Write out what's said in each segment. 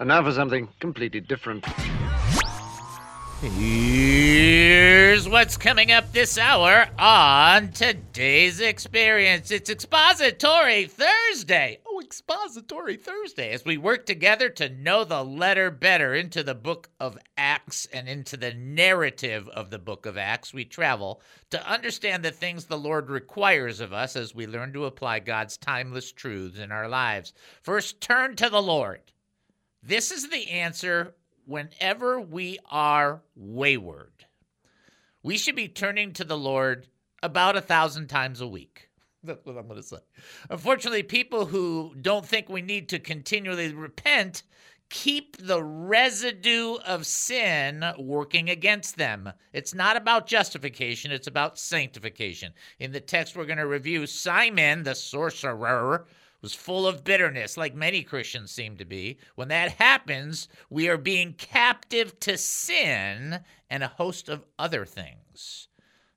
And now for something completely different. Here's what's coming up this hour on today's experience. It's Expository Thursday. Oh, Expository Thursday. As we work together to know the letter better into the book of Acts and into the narrative of the book of Acts, we travel to understand the things the Lord requires of us as we learn to apply God's timeless truths in our lives. First, turn to the Lord. This is the answer whenever we are wayward. We should be turning to the Lord about a thousand times a week. That's what I'm going to say. Unfortunately, people who don't think we need to continually repent keep the residue of sin working against them. It's not about justification, it's about sanctification. In the text we're going to review, Simon the sorcerer was full of bitterness, like many Christians seem to be. When that happens, we are being captive to sin and a host of other things.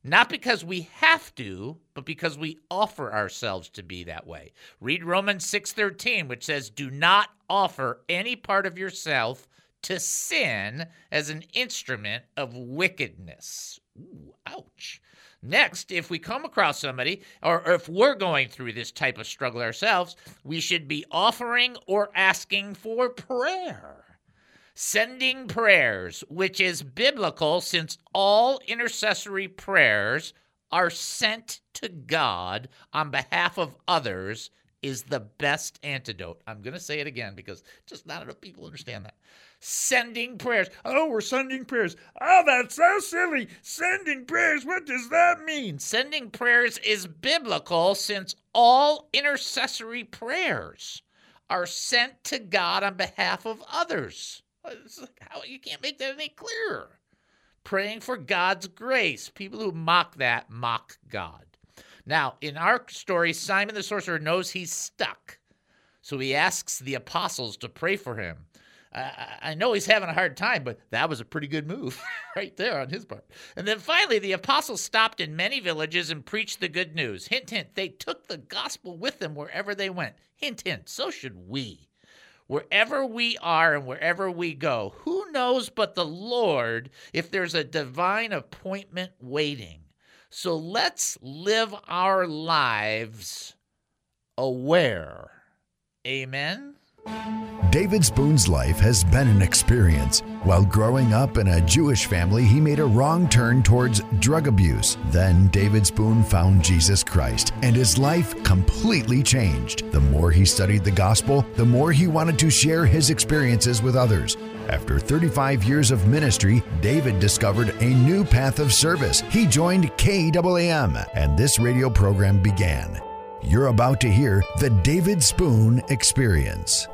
Not because we have to, but because we offer ourselves to be that way. Read Romans 6:13, which says, "Do not offer any part of yourself to sin as an instrument of wickedness." Ooh, ouch. Next, if we come across somebody, or if we're going through this type of struggle ourselves, we should be offering or asking for prayer. Sending prayers, which is biblical since all intercessory prayers are sent to God on behalf of others, is the best antidote. I'm going to say it again because just not enough people understand that sending prayers. Oh, we're sending prayers. Oh, that's so silly. Sending prayers, what does that mean? Sending prayers is biblical since all intercessory prayers are sent to God on behalf of others. How, you can't make that any clearer. Praying for God's grace. People who mock that mock God. Now, in our story, Simon the sorcerer knows he's stuck. So he asks the apostles to pray for him. I know he's having a hard time, but that was a pretty good move right there on his part. And then finally, the apostles stopped in many villages and preached the good news. Hint, hint, they took the gospel with them wherever they went. Hint, hint, so should we. Wherever we are and wherever we go, who knows but the Lord if there's a divine appointment waiting? So let's live our lives aware. Amen. David Spoon's life has been an experience. While growing up in a Jewish family, he made a wrong turn towards drug abuse. Then David Spoon found Jesus Christ, and his life completely changed. The more he studied the gospel, the more he wanted to share his experiences with others. After 35 years of ministry, David discovered a new path of service. He joined KAAM, and this radio program began. You're about to hear the David Spoon Experience.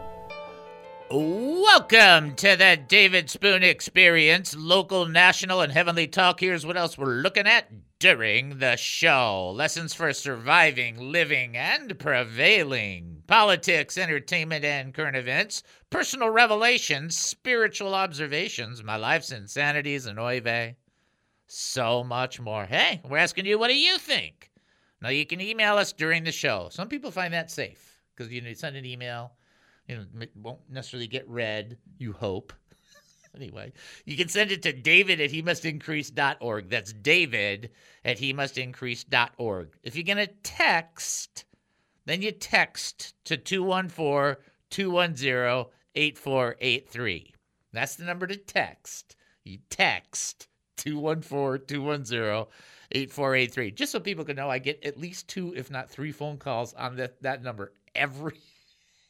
Welcome to the David Spoon Experience, local, national, and heavenly talk. Here's what else we're looking at during the show lessons for surviving, living, and prevailing, politics, entertainment, and current events, personal revelations, spiritual observations, my life's insanities, and oive. So much more. Hey, we're asking you, what do you think? Now, you can email us during the show. Some people find that safe because you know, you send an email, you know, it won't necessarily get read, you hope. anyway, you can send it to david at he must. That's david at he must. If you're going to text, then you text to 214 210 8483. That's the number to text. You text 214 210 8483. Just so people can know, I get at least two, if not three phone calls on that, that number every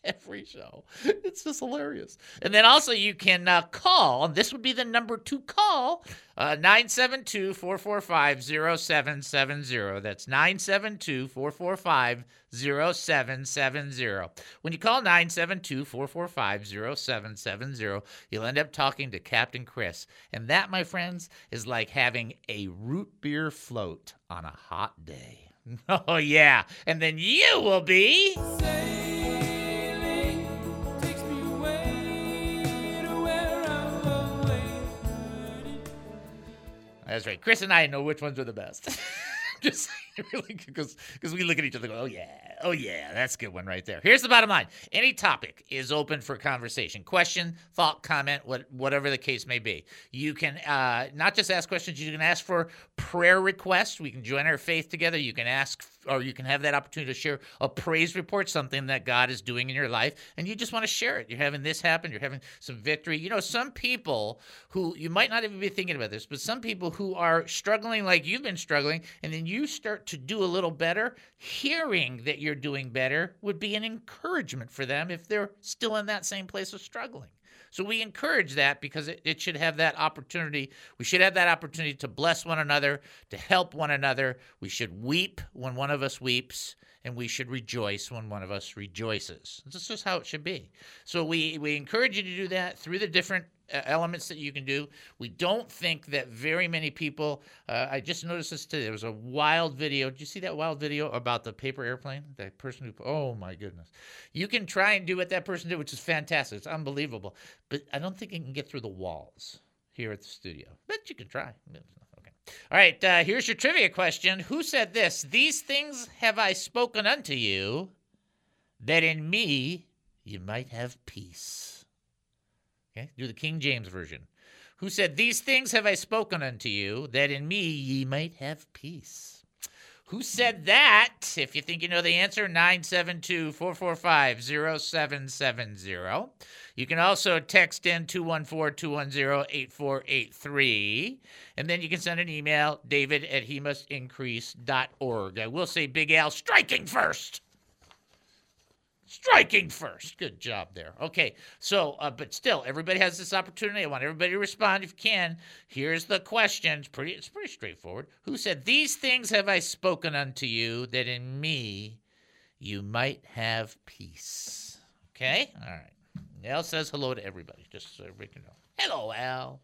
every show. It's just hilarious. And then also you can uh, call, this would be the number to call, uh, 972 445 0770. That's 972 445 0770. When you call 972 445 0770, you'll end up talking to Captain Chris. And that, my friends, is like having a root beer float on a hot day. Oh, yeah. And then you will be. That's right. Chris and I know which ones are the best. Just really because because we look at each other go, oh yeah. Oh, yeah. That's a good one right there. Here's the bottom line any topic is open for conversation. Question, thought, comment, what, whatever the case may be. You can uh, not just ask questions, you can ask for prayer requests. We can join our faith together. You can ask, or you can have that opportunity to share a praise report, something that God is doing in your life, and you just want to share it. You're having this happen, you're having some victory. You know, some people who you might not even be thinking about this, but some people who are struggling like you've been struggling, and then you start to do a little better, hearing that you're doing better would be an encouragement for them if they're still in that same place of struggling. So we encourage that because it, it, should have that opportunity. We should have that opportunity to bless one another, to help one another. We should weep when one of us weeps, and we should rejoice when one of us rejoices. This is how it should be. So we, we encourage you to do that through the different uh, elements that you can do. We don't think that very many people. Uh, I just noticed this today. There was a wild video. Did you see that wild video about the paper airplane? That person who. Oh my goodness! You can try and do what that person did, which is fantastic. It's unbelievable. But I don't think it can get through the walls here at the studio. But you can try. All right. Uh, here's your trivia question. Who said this? These things have I spoken unto you, that in me you might have peace. Okay, do the King James Version. Who said, These things have I spoken unto you, that in me ye might have peace. Who said that? If you think you know the answer, 972 445 0770. You can also text in 214 210 8483. And then you can send an email, david at he must increase.org. I will say Big Al striking first. Striking first. Good job there. Okay, so, uh, but still, everybody has this opportunity. I want everybody to respond if you can. Here's the question. It's pretty, it's pretty straightforward. Who said, These things have I spoken unto you, that in me you might have peace? Okay? All right. Al says hello to everybody, just so everybody can know. Hello, Al.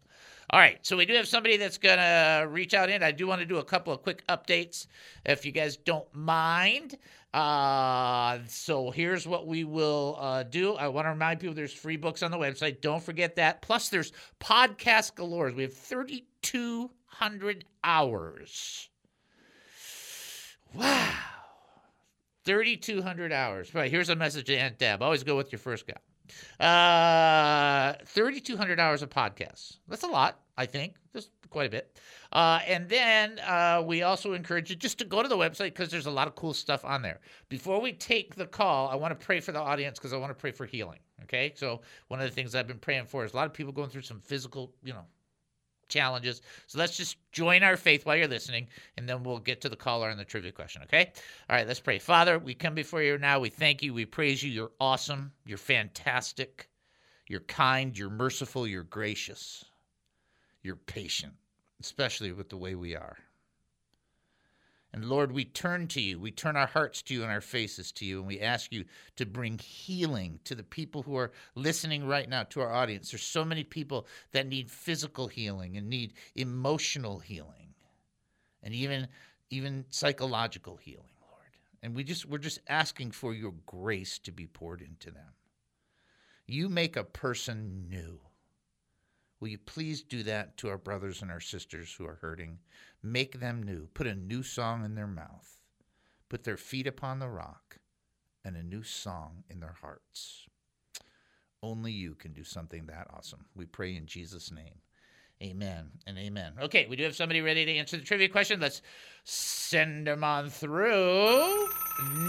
All right, so we do have somebody that's going to reach out in. I do want to do a couple of quick updates if you guys don't mind. Uh, so here's what we will uh, do. I want to remind people there's free books on the website. Don't forget that. Plus, there's podcast galore. We have 3,200 hours. Wow. 3,200 hours. Right, here's a message to Aunt Deb. Always go with your first guy. Uh, 3,200 hours of podcasts. That's a lot, I think. Just quite a bit. Uh, and then uh, we also encourage you just to go to the website because there's a lot of cool stuff on there. Before we take the call, I want to pray for the audience because I want to pray for healing. Okay. So, one of the things I've been praying for is a lot of people going through some physical, you know, challenges. So let's just join our faith while you're listening, and then we'll get to the caller and the trivia question, okay? All right, let's pray. Father, we come before you now. We thank you. We praise you. You're awesome. You're fantastic. You're kind. You're merciful. You're gracious. You're patient, especially with the way we are. And Lord, we turn to you. We turn our hearts to you and our faces to you. And we ask you to bring healing to the people who are listening right now, to our audience. There's so many people that need physical healing and need emotional healing and even, even psychological healing, Lord. And we just, we're just asking for your grace to be poured into them. You make a person new. Will you please do that to our brothers and our sisters who are hurting? Make them new. Put a new song in their mouth. Put their feet upon the rock and a new song in their hearts. Only you can do something that awesome. We pray in Jesus' name. Amen and amen. Okay, we do have somebody ready to answer the trivia question. Let's send them on through.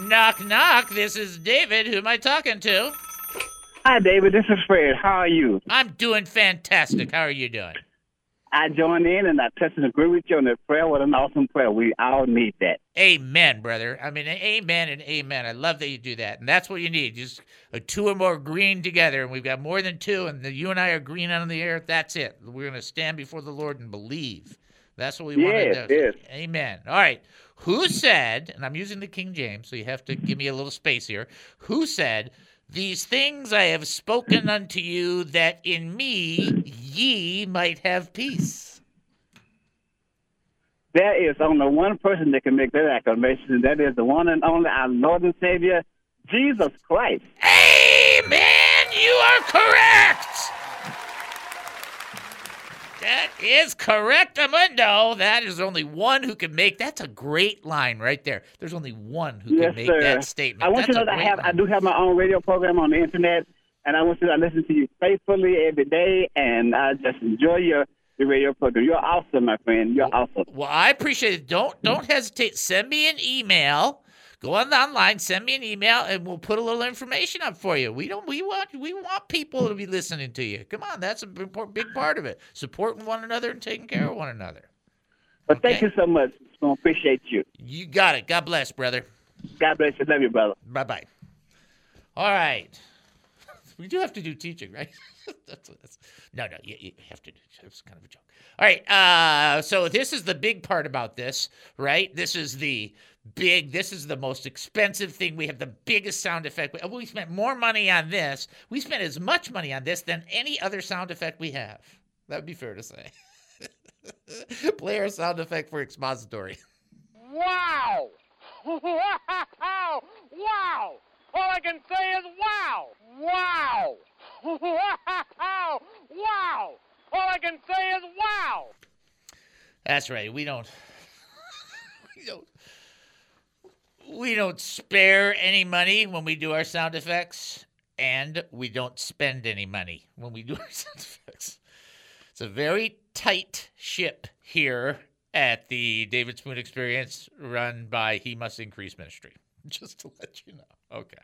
Knock, knock. This is David. Who am I talking to? Hi, David. This is Fred. How are you? I'm doing fantastic. How are you doing? I joined in and I touch and agree with you on that prayer. What an awesome prayer. We all need that. Amen, brother. I mean, amen and amen. I love that you do that. And that's what you need. Just a two or more green together. And we've got more than two. And the, you and I are green on the air. That's it. We're going to stand before the Lord and believe. That's what we yes, want to do. Yes. Amen. All right. Who said, and I'm using the King James, so you have to give me a little space here. Who said, these things I have spoken unto you, that in me ye might have peace. There is only one person that can make that acclamation, and that is the one and only our Lord and Savior, Jesus Christ. Amen. You are correct. That is correct, Amundo. That is only one who can make. That's a great line right there. There's only one who Yes, can make sir. that statement. I want That's you to know that I have I do have my own radio program on the internet, and I want you to listen to you faithfully every day, and I just enjoy your your radio program. You're awesome, my friend. You're awesome. Well, I appreciate it. Don't don't hesitate. Send me an email. Go on the online, send me an email, and we'll put a little information up for you. We don't. We want. We want people to be listening to you. Come on, that's a big, part- of it. Supporting one another and taking care of one another. But thank you so much. I appreciate you. You got it. God bless, brother. God bless you. Love you, brother. Bye bye. All right. We do have to do teaching, right? that's, that's, no, no, you, you have to do. It's kind of a joke. All right. Uh, so this is the big part about this, right? This is the big. This is the most expensive thing. We have the biggest sound effect. We, spent more money on this. We spent as much money on this than any other sound effect we have. That would be fair to say. Play our sound effect for expository. Wow! wow! Wow! All I can say is wow! Wow! wow! Wow! All I can say is wow! That's right. We don't. we don't. We don't spare any money when we do our sound effects, and we don't spend any money when we do our sound effects. It's a very tight ship here at the David Spoon Experience, run by He Must Increase Ministry. Just to let you know. Okay.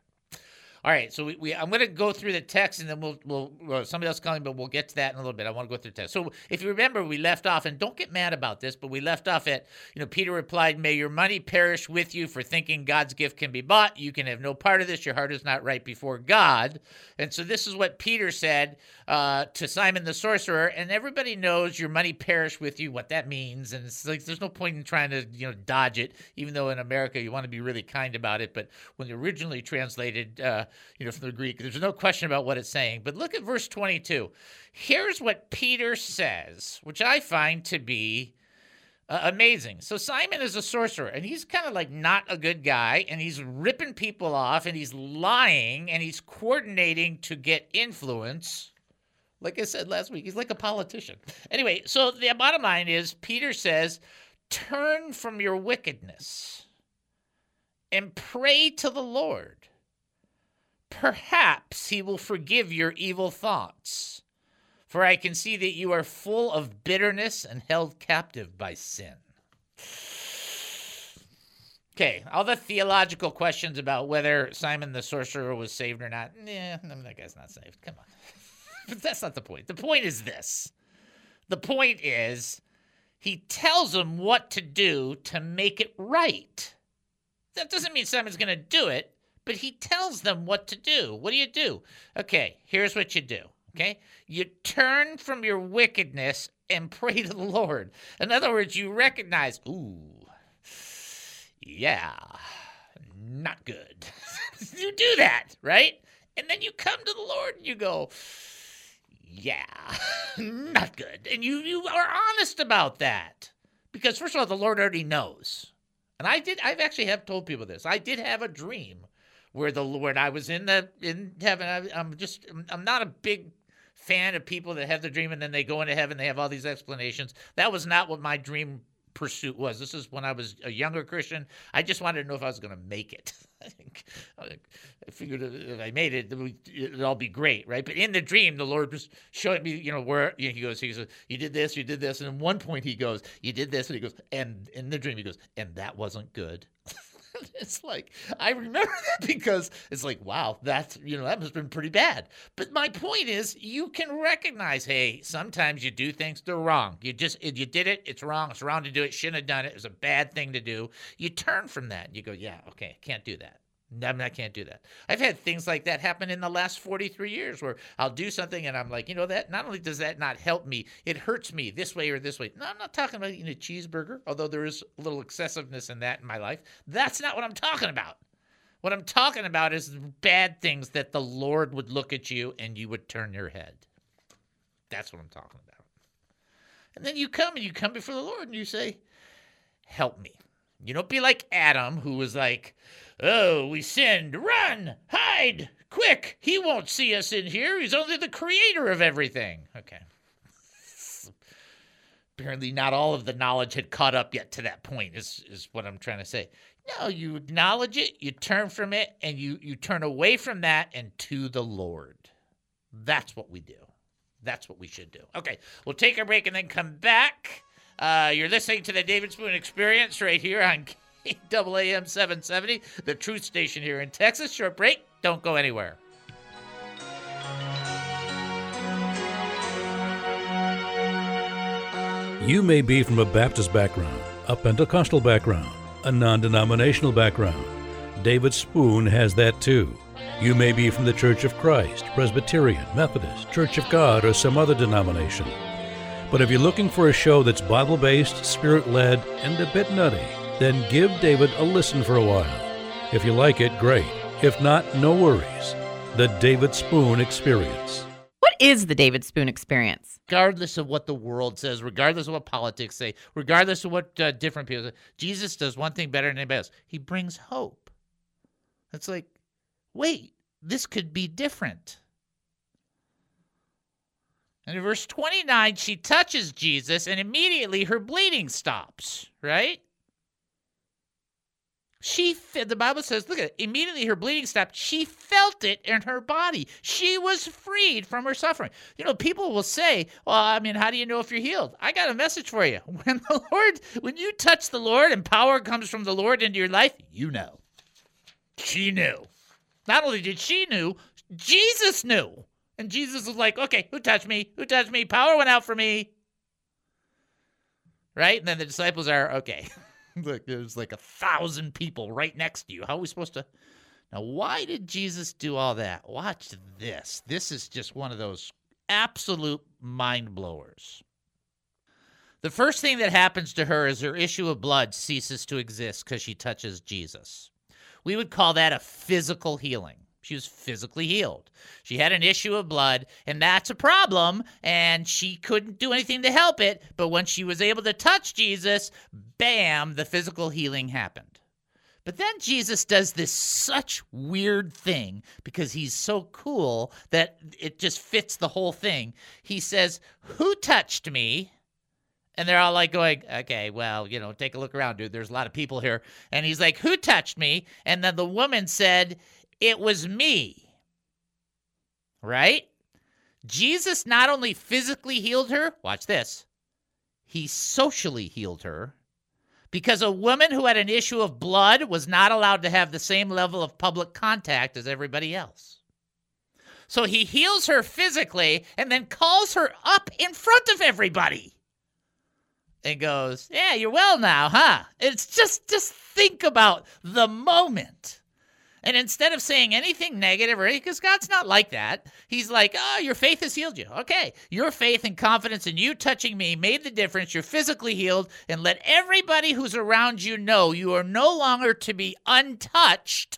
All right, so we, we I'm going to go through the text, and then we'll we'll well, somebody else calling, but we'll get to that in a little bit. I want to go through the text. So if you remember, we left off, and don't get mad about this, but we left off at you know Peter replied, "May your money perish with you for thinking God's gift can be bought. You can have no part of this. Your heart is not right before God." And so this is what Peter said uh, to Simon the sorcerer, and everybody knows your money perish with you. What that means, and it's like there's no point in trying to you know dodge it, even though in America you want to be really kind about it, but when originally translated. Uh, you know, from the Greek. There's no question about what it's saying. But look at verse 22. Here's what Peter says, which I find to be uh, amazing. So Simon is a sorcerer, and he's kind of like not a good guy, and he's ripping people off, and he's lying, and he's coordinating to get influence. Like I said last week, he's like a politician. Anyway, so the bottom line is Peter says, turn from your wickedness and pray to the Lord perhaps he will forgive your evil thoughts. For I can see that you are full of bitterness and held captive by sin. Okay, all the theological questions about whether Simon the sorcerer was saved or not. Yeah, that guy's not saved. Come on. but that's not the point. The point is this the point is he tells him what to do to make it right. That doesn't mean Simon's going to do it, but he tells them what to do. What do you do? Okay, here's what you do. Okay, you turn from your wickedness and pray to the Lord. In other words, you recognize, ooh, yeah, not good. you do that, right? And then you come to the Lord and you go, yeah, not good. And you you are honest about that. Because first of all, the Lord already knows. And I did I've actually have told people this. I did have a dream where the Lord I was in the in heaven. I, I'm just I'm not a big fan of people that have the dream and then they go into heaven they have all these explanations. That was not what my dream pursuit was. This is when I was a younger Christian. I just wanted to know if I was going to make it. I figured if I made it, it'd all be great, right? But in the dream, the Lord was showing me, you know, where you know, he goes, he goes, you did this, you did this, and at one point he goes, you did this, and he goes, and in the dream he goes, and that wasn't good. it's like I remember that because it's like, wow, that's you know that must have been pretty bad. But my point is, you can recognize, hey, sometimes you do things they're wrong. You just you did it, it's wrong. It's wrong to do it. Shouldn't have done it. It was a bad thing to do. You turn from that. You go, yeah, okay, can't do that. No, I can't do that. I've had things like that happen in the last 43 years where I'll do something and I'm like, you know, that not only does that not help me, it hurts me this way or this way. No, I'm not talking about eating a cheeseburger, although there is a little excessiveness in that in my life. That's not what I'm talking about. What I'm talking about is bad things that the Lord would look at you and you would turn your head. That's what I'm talking about. And then you come and you come before the Lord and you say, Help me. You don't be like Adam, who was like, Oh, we sinned. Run! Hide! Quick! He won't see us in here. He's only the creator of everything. Okay. apparently not all of the knowledge had caught up yet to that point is is what i'm trying to say no you acknowledge it you turn from it and you you turn away from that and to the lord that's what we do that's what we should do okay we'll take a break and then come back uh, you're listening to the david spoon experience right here on KAAM 770 the truth station here in texas short break don't go anywhere You may be from a Baptist background, a Pentecostal background, a non denominational background. David Spoon has that too. You may be from the Church of Christ, Presbyterian, Methodist, Church of God, or some other denomination. But if you're looking for a show that's Bible based, spirit led, and a bit nutty, then give David a listen for a while. If you like it, great. If not, no worries. The David Spoon Experience. What is the David Spoon experience? regardless of what the world says, regardless of what politics say, regardless of what uh, different people say, Jesus does one thing better than anybody else. He brings hope. It's like, wait, this could be different. And in verse 29, she touches Jesus and immediately her bleeding stops, right? She, the Bible says, look at it. Immediately her bleeding stopped. She felt it in her body. She was freed from her suffering. You know, people will say, well, I mean, how do you know if you're healed? I got a message for you. When the Lord, when you touch the Lord and power comes from the Lord into your life, you know. She knew. Not only did she knew, Jesus knew. And Jesus was like, okay, who touched me? Who touched me? Power went out for me. Right? And then the disciples are, okay. Look, there's like a thousand people right next to you. How are we supposed to? Now, why did Jesus do all that? Watch this. This is just one of those absolute mind blowers. The first thing that happens to her is her issue of blood ceases to exist because she touches Jesus. We would call that a physical healing. She was physically healed. She had an issue of blood, and that's a problem, and she couldn't do anything to help it. But when she was able to touch Jesus, bam, the physical healing happened. But then Jesus does this such weird thing because he's so cool that it just fits the whole thing. He says, Who touched me? And they're all like going, okay, well, you know, take a look around, dude. There's a lot of people here. And he's like, who touched me? And then the woman said, it was me. Right? Jesus not only physically healed her, watch this, he socially healed her because a woman who had an issue of blood was not allowed to have the same level of public contact as everybody else. So he heals her physically and then calls her up in front of everybody and goes, "Yeah, you're well now, huh?" It's just just think about the moment. And instead of saying anything negative or because God's not like that, He's like, "Oh, your faith has healed you. Okay, your faith and confidence in you touching me made the difference. You're physically healed, and let everybody who's around you know you are no longer to be untouched."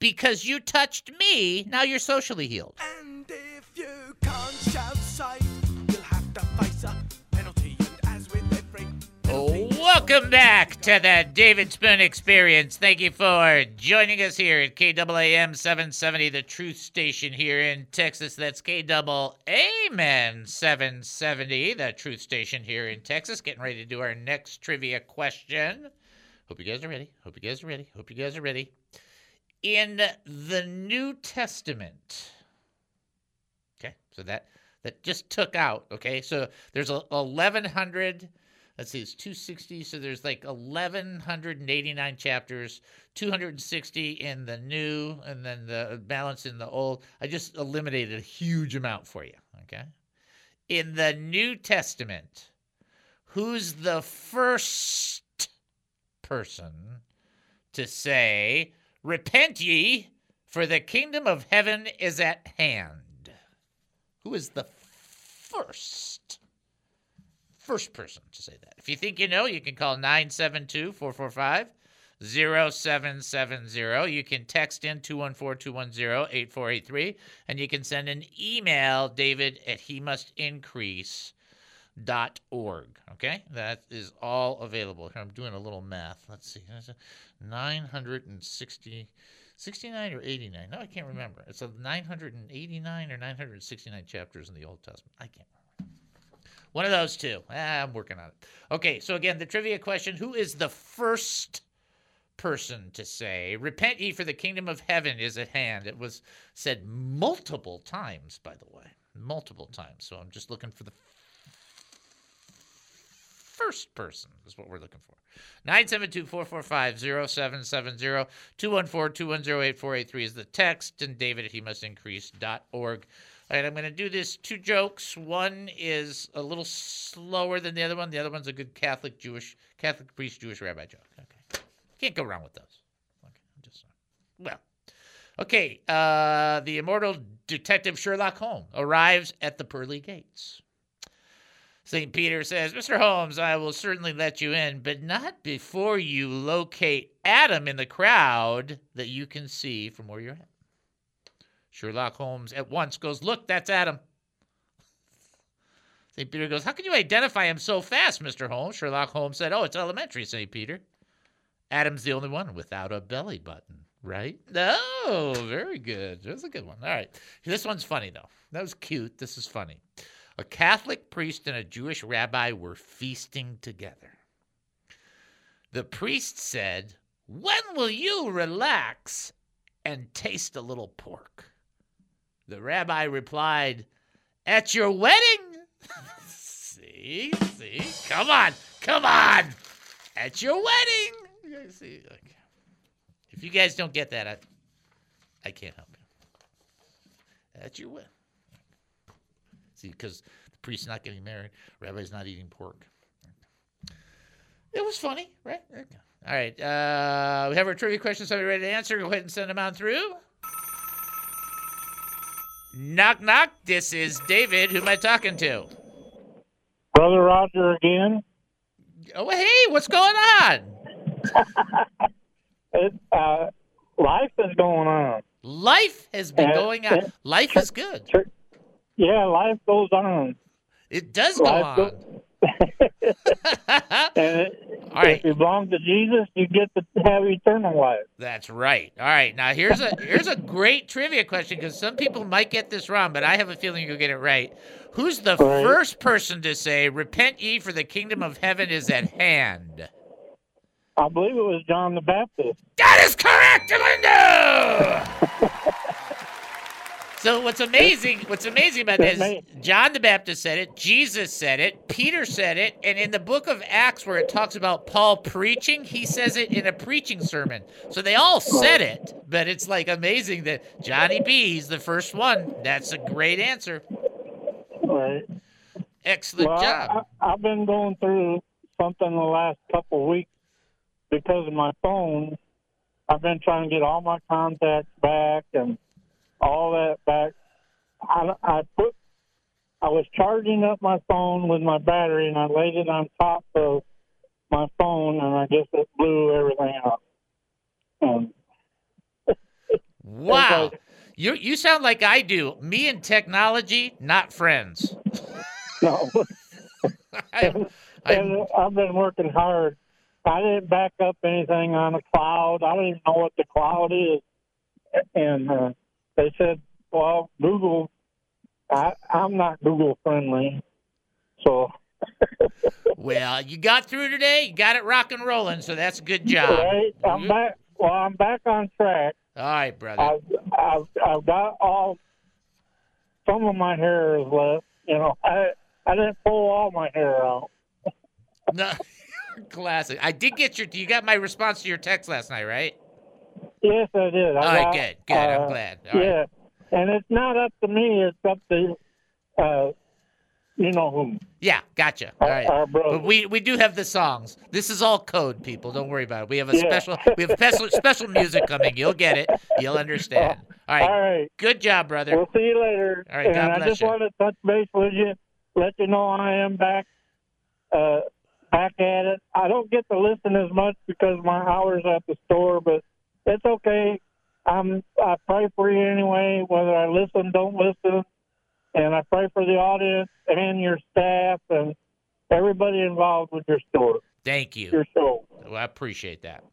Because you touched me, now you're socially healed. And if you can't shout sight, you'll have to face a penalty. And as with every penalty, oh. Welcome back to the David Spoon Experience. Thank you for joining us here at KAAM 770, the truth station here in Texas. That's KAAM 770, the truth station here in Texas. Getting ready to do our next trivia question. Hope you guys are ready. Hope you guys are ready. Hope you guys are ready. In the New Testament, okay, so that that just took out. Okay, so there's a 1100 let's see, it's 260. So there's like 1,189 chapters, 260 in the new, and then the balance in the old. I just eliminated a huge amount for you. Okay. In the New Testament, who's the first person to say, Repent ye, for the kingdom of heaven is at hand? Who is the first? First person to say that. If you think you know, you can call 972 445 0770. You can text in 214 210 8483. And you can send an email, David at he must increase dot org. Okay? That is all available. Here i'm doing a little math. Let's see. 960 69 or 89 no i can't remember. It's a 989 or 969 chapters in the old testament. I can't remember One of those two. Ah, I'm working on it. Okay, so again, the trivia question Who is the first person to say, Repent ye, for the kingdom of heaven is at hand? It was said multiple times, by the way. Multiple times. So I'm just looking for the first person, is what we're looking for. 972 445 0770 214 210 8483 is the text, and david at he must increase.org. All right, I'm going to do this two jokes. One is a little slower than the other one. The other one's a good Catholic Jewish, Catholic priest, Jewish rabbi joke. Okay, can't go wrong with those. Okay, I'm just well. Okay, uh, the immortal detective Sherlock Holmes arrives at the pearly gates. St. Peter says, Mr. Holmes, I will certainly let you in, but not before you locate Adam in the crowd that you can see from where you're at. Sherlock Holmes at once goes, Look, that's Adam. St. Peter goes, How can you identify him so fast, Mr. Holmes? Sherlock Holmes said, Oh, it's elementary, St. Peter. Adam's the only one without a belly button, right? Oh, very good. That's a good one. All right. This one's funny, though. That was cute. This is funny. A Catholic priest and a Jewish rabbi were feasting together. The priest said, When will you relax and taste a little pork? The rabbi replied, At your wedding. see, see, come on, come on. At your wedding. See, like, if you guys don't get that, I, I can't help you. At your wedding. See, because the priest's not getting married, rabbi's not eating pork. It was funny, right? All right. Uh, we have our trivia questions. Somebody ready to answer? Go ahead and send them on through. Knock, knock. This is David. Who am I talking to? Brother Roger again. Oh, hey, what's going on? It, uh, life is going on. Life has been Uh, going on. uh, Life is good. Yeah, life goes on. It does go Life on. go- and All right. if you belong to Jesus, you get to have eternal life. That's right. All right. Now here's a here's a great trivia question because some people might get this wrong, but I have a feeling you'll get it right. Who's the Right. first person to say, "Repent ye, for the kingdom of heaven is at hand"? I believe it was John the Baptist. That is correct, Linda. so what's amazing? What's amazing about this? John the Baptist said it. Jesus said it. Peter said it. And in the book of Acts, where it talks about Paul preaching, he says it in a preaching sermon. So they all said it, but it's like amazing that Johnny B. He's the first one. That's a great answer. Right. Excellent well, job. I, I've been going through something the last couple of weeks because of my phone. I've been trying to get all my contacts back and all that back. I, I put, I was charging up my phone with my battery, and I laid it on top of my phone, and I guess it blew everything up. And Wow. like- You you sound like I do. Me and technology, not friends. no, I, I, and I've been working hard. I didn't back up anything on the cloud. I don't even know what the cloud is. And uh, they said, well, Google, I, I'm not Google friendly. So, well, you got through today. You got it rock and rolling, so that's a good job. right, I'm back. Well, I'm back on track. All right, brother. I've, I've, I've got all, some of my hair is left. You know, I, I didn't pull all my hair out. No, classic. I did get your. You got my response to your text last night, right? Yes, I did. I All right, got, good, good. I'm uh, glad. All right. yeah, and it's not up to me. It's up to, uh, you know whom. Yeah, gotcha. All right. Our-. But we we do have the songs. This is all code, people. Don't worry about it. We have a Yeah. special we have special special music coming. You'll get it. You'll understand. All right. All right. Good job, brother. We'll see you later. All right, And God I just you. want to touch base with you, let you know I am back, uh, back at it. I don't get to listen as much because my hours at the store, but it's okay. I'm I pray for you anyway, whether I listen, don't listen, and I pray for the audience and your staff and everybody involved with your store, Thank you. your show. Well, I appreciate that.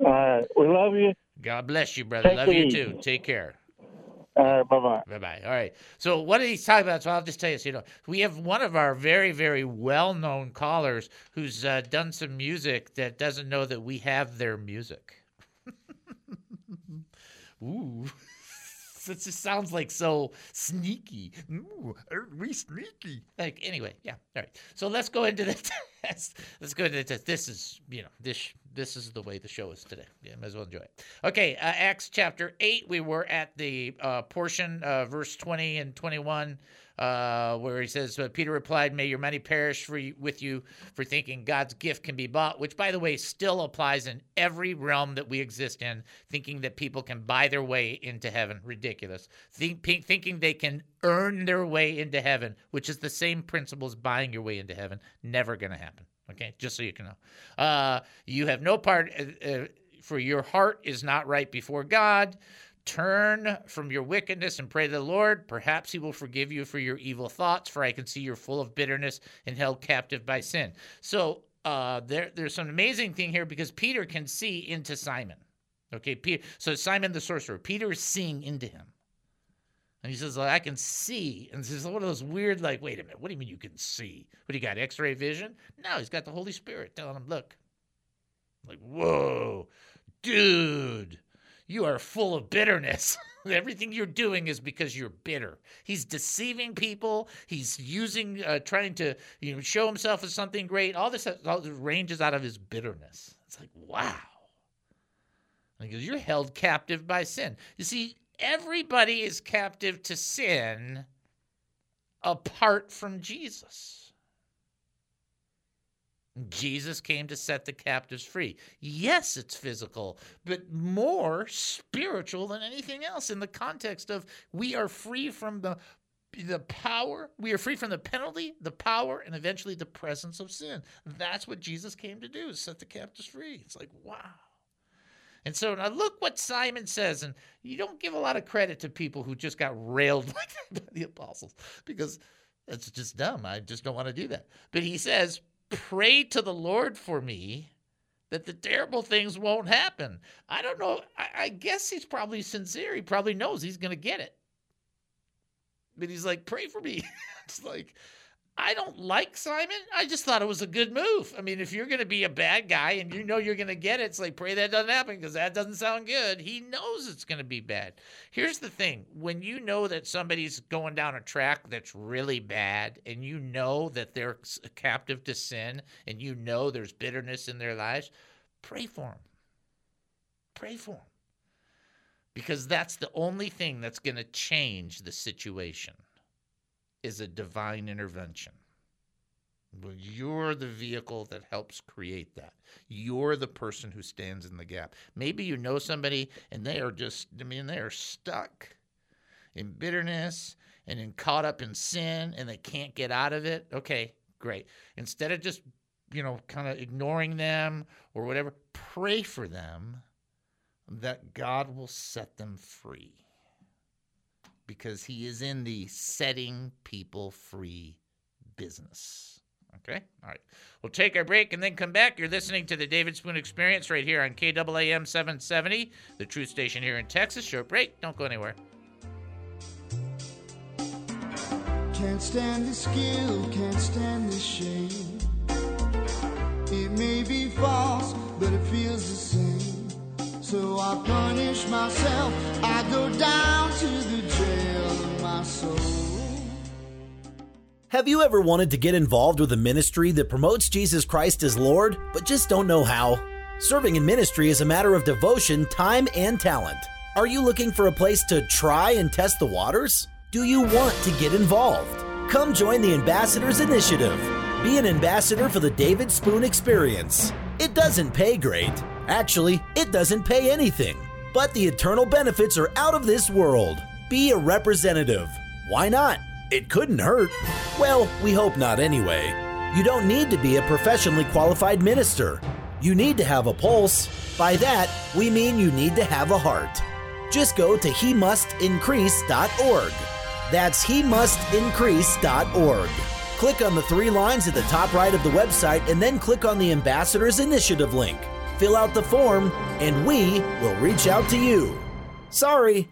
All right, we love you. God bless you, brother. Take Love you easy. too. Take care. All right, bye bye. Bye bye. All right. So what he's talking about? So I'll just tell you. So, you know, we have one of our very, very well-known callers who's uh, done some music that doesn't know that we have their music. Ooh. It just sounds like so sneaky. Ooh, are we sneaky? Like anyway, yeah. All right. So let's go into the test. Let's go into the test. This is, you know, this this is the way the show is today. Yeah, might as well enjoy it. Okay, uh, Acts chapter eight. We were at the uh, portion, uh, verse twenty and twenty-one, uh, where he says, "Peter replied, May your money perish for you, with you for thinking God's gift can be bought." Which, by the way, still applies in every realm that we exist in. Thinking that people can buy their way into heaven, ridiculous. Think, thinking they can earn their way into heaven, which is the same principle as buying your way into heaven, never going to happen. Okay, just so you can know. Uh, you have no part, uh, uh, for your heart is not right before God. Turn from your wickedness and pray to the Lord. Perhaps He will forgive you for your evil thoughts, for I can see you're full of bitterness and held captive by sin. So uh, there, there's some amazing thing here because Peter can see into Simon. Okay, Peter. So Simon the sorcerer, Peter is seeing into him. And he says, I can see. And this is one of those weird, like, wait a minute, what do you mean you can see? What do you got, x ray vision? No, he's got the Holy Spirit telling him, look. Like, whoa, dude, you are full of bitterness. Everything you're doing is because you're bitter. He's deceiving people. He's using, uh, trying to, you know, show himself as something great. All this, all this ranges out of his bitterness. It's like, wow. Because you're held captive by sin. You see, everybody is captive to sin apart from Jesus. Jesus came to set the captives free. Yes, it's physical, but more spiritual than anything else in the context of we are free from the the power, we are free from the penalty, the power, and eventually the presence of sin. That's what Jesus came to do, is set the captives free. It's like, wow. And so now look what Simon says, and you don't give a lot of credit to people who just got railed like that by the apostles because that's just dumb. I just don't want to do that. But he says, Pray to the Lord for me that the terrible things won't happen. I don't know. I, I guess he's probably sincere. He probably knows he's going to get it. But he's like, Pray for me. it's like, I don't like Simon. I just thought it was a good move. I mean, if you're going to be a bad guy and you know you're going to get it, it's like, pray that doesn't happen because that doesn't sound good. He knows it's going to be bad. Here's the thing when you know that somebody's going down a track that's really bad and you know that they're captive to sin and you know there's bitterness in their lives, pray for them. Pray for them. Because that's the only thing that's going to change the situation is a divine intervention. Well, you're the vehicle that helps create that. You're the person who stands in the gap. Maybe you know somebody and they are just, I mean, they are stuck in bitterness and in caught up in sin and they can't get out of it. Okay, great. Instead of just, you know, kind of ignoring them or whatever, pray for them that God will set them free because he is in the setting people free business. Okay? All right. We'll take our break and then come back. You're listening to the David Spoon Experience right here on KAAM 770, the truth station here in Texas. Short break. Don't go anywhere. Can't stand the skill, can't stand the shame. It may be false, but it feels the same. So I punish myself. I go down to the Have you ever wanted to get involved with a ministry that promotes Jesus Christ as Lord, but just don't know how? Serving in ministry is a matter of devotion, time, and talent. Are you looking for a place to try and test the waters? Do you want to get involved? Come join the Ambassadors Initiative. Be an ambassador for the David Spoon Experience. It doesn't pay great. Actually, it doesn't pay anything. But the eternal benefits are out of this world. Be a representative. Why not? It couldn't hurt. Well, we hope not anyway. You don't need to be a professionally qualified minister. You need to have a pulse. By that, we mean you need to have a heart. Just go to he mustincrease.org. That's he mustincrease.org. Click on the three lines at the top right of the website and then click on the Ambassadors Initiative link. Fill out the form and we will reach out to you. Sorry,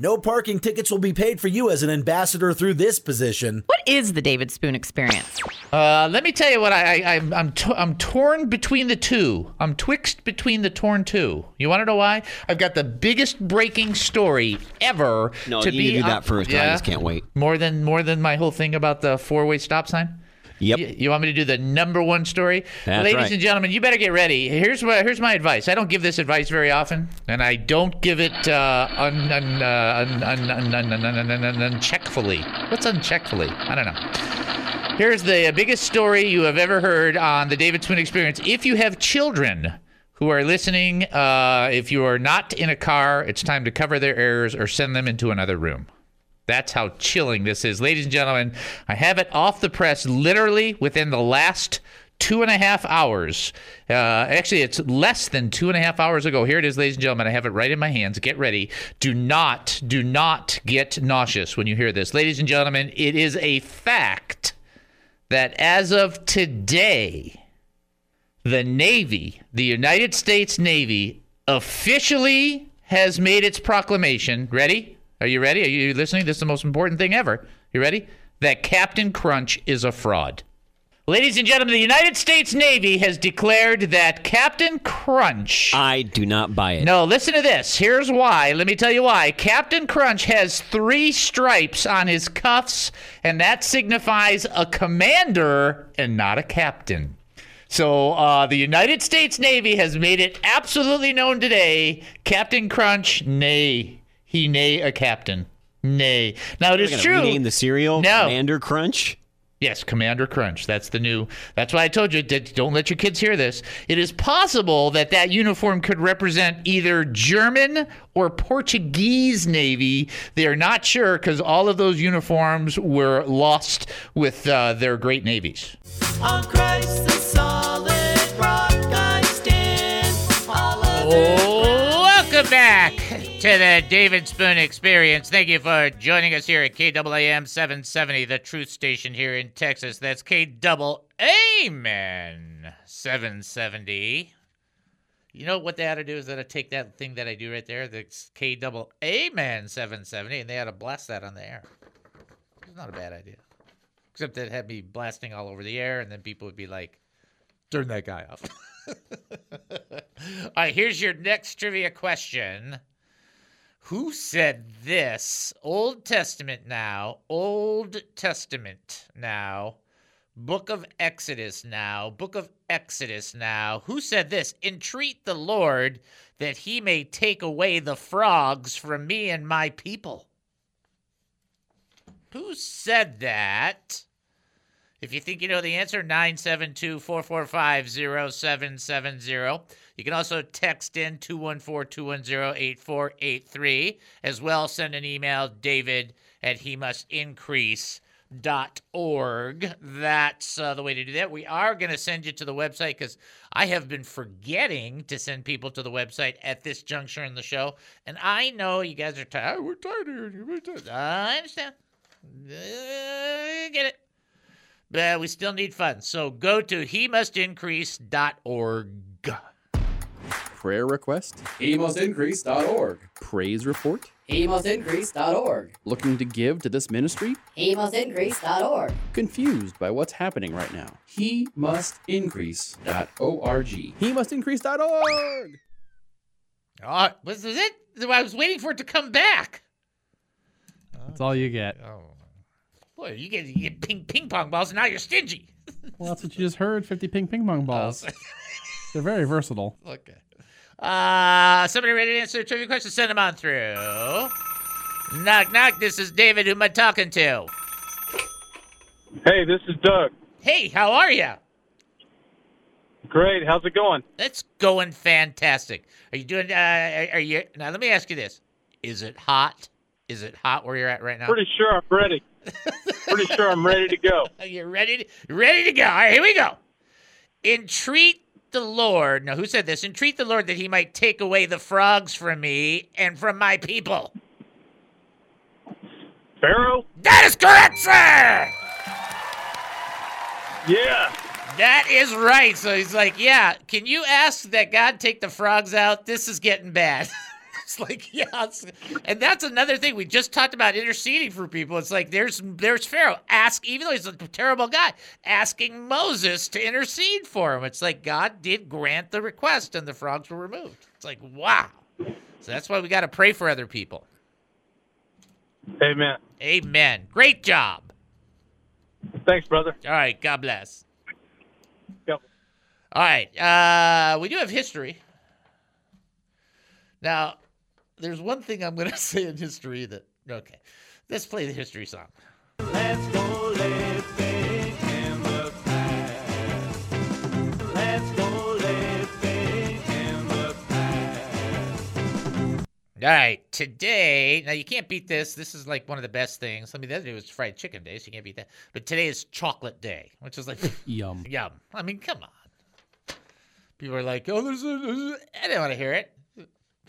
No parking tickets will be paid for you as an ambassador through this position. What is the David Spoon experience? Uh, let me tell you what I, I I'm I'm, t- I'm torn between the two. I'm twixt between the torn two. You want to know why? I've got the biggest breaking story ever. No, to you be need to do on- that first. I just can't wait. More than more than my whole thing about the four way stop sign. Yep. You, you want me to do the number one story? That's Ladies right. and gentlemen, you better get ready. Here's what here's my advice. I don't give this advice very often, and I don't give it uh, un, un, uh, un, un, un, un, un, un, un, un, un, uncheckfully. What's uncheckfully? I don't know. Here's the biggest story you have ever heard on the David Spoon Experience. If you have children who are listening, uh, if you are not in a car, it's time to cover their errors or send them into another room. That's how chilling this is. Ladies and gentlemen, I have it off the press literally within the last two and a half hours. Uh, actually, it's less than two and a half hours ago. Here it is, ladies and gentlemen. I have it right in my hands. Get ready. Do not, do not get nauseous when you hear this. Ladies and gentlemen, it is a fact that as of today, the Navy, the United States Navy, officially has made its proclamation. Ready? Are you ready? Are you listening? This is the most important thing ever. You ready? That Captain Crunch is a fraud. Ladies and gentlemen, the United States Navy has declared that Captain Crunch. I do not buy it. No, listen to this. Here's why. Let me tell you why. Captain Crunch has three stripes on his cuffs, and that signifies a commander and not a captain. So uh, the United States Navy has made it absolutely known today Captain Crunch, nay, he nay a captain. Nay. Now, it We're is gonna true. rename the cereal No. Commander Crunch. Yes, Commander Crunch. That's the new. That's why I told you don't let your kids hear this. It is possible that that uniform could represent either German or Portuguese Navy. They are not sure because all of those uniforms were lost with uh, their great navies. On Christ the solid rock I stand. All Welcome back to the David Spoon Experience. Thank you for joining us here at KAAM 770, the truth station here in Texas. That's KAAM 770. You know what they ought to do is ought to take that thing that I do right there, the KAAM 770, and they ought to blast that on the air. It's not a bad idea. Except that it had me blasting all over the air, and then people would be like, turn that guy off. All right, here's your next trivia question. Who said this? Old Testament now. Old Testament now. Book of Exodus now. Book of Exodus now. Who said this? Entreat the Lord that he may take away the frogs from me and my people. Who said that? If you think you know the answer, 972 445 0770. You can also text in 214 210 8483. As well, send an email, david at he must increase dot org. That's uh, the way to do that. We are going to send you to the website because I have been forgetting to send people to the website at this juncture in the show. And I know you guys are tired. "Oh, We're tired here. We're tired." I understand. Uh, get it. But uh, we still need funds. So go to he must increase.org. Prayer request? HeMustIncrease.org. Praise report? HeMustIncrease.org. Looking to give to this ministry? HeMustIncrease.org. Confused by what's happening right now? HeMustIncrease.org. HeMustIncrease.org. Oh, was this it? I was waiting for it to come back. That's all you get. Oh. Boy, you get, you get ping, ping pong balls and now you're stingy. Well, that's what you just heard. 50 ping ping pong balls. They're very versatile. Okay. Uh, somebody ready to answer the trivia question? Send them on through. Knock, knock. This is David. Who am I talking to? Hey, this is Doug. Hey, how are you? Great. How's it going? It's going fantastic. Are you doing? Uh, are, are you? Now, let me ask you this: Is it hot? Is it hot where you're at right now? Pretty sure I'm ready. Pretty sure I'm ready to go. You're ready? To, ready to go? All right, here we go. Entreat the Lord. Now, who said this? Entreat the Lord that He might take away the frogs from me and from my people. Pharaoh? That is correct, sir. Yeah. That is right. So he's like, yeah. Can you ask that God take the frogs out? This is getting bad. It's like, yeah, it's- and that's another thing we just talked about interceding for people. It's like there's there's Pharaoh ask, even though he's a terrible guy, asking Moses to intercede for him. It's like God did grant the request, and the frogs were removed. It's like, wow. So that's why we got to pray for other people. Amen. Amen. Great job. Thanks, brother. All right. God bless. Yep. All right. Uh, we do have history. Now, there's one thing I'm going to say in history that, okay, let's play the history song. Let's go living in the past. Let's go living in the past. All right, today, now you can't beat this. This is like one of the best things. I mean, the other day was fried chicken day, so you can't beat that. But today is chocolate day, which is like Yum. yum. I mean, come on. People are like, oh, there's a, there's a I don't want to hear it.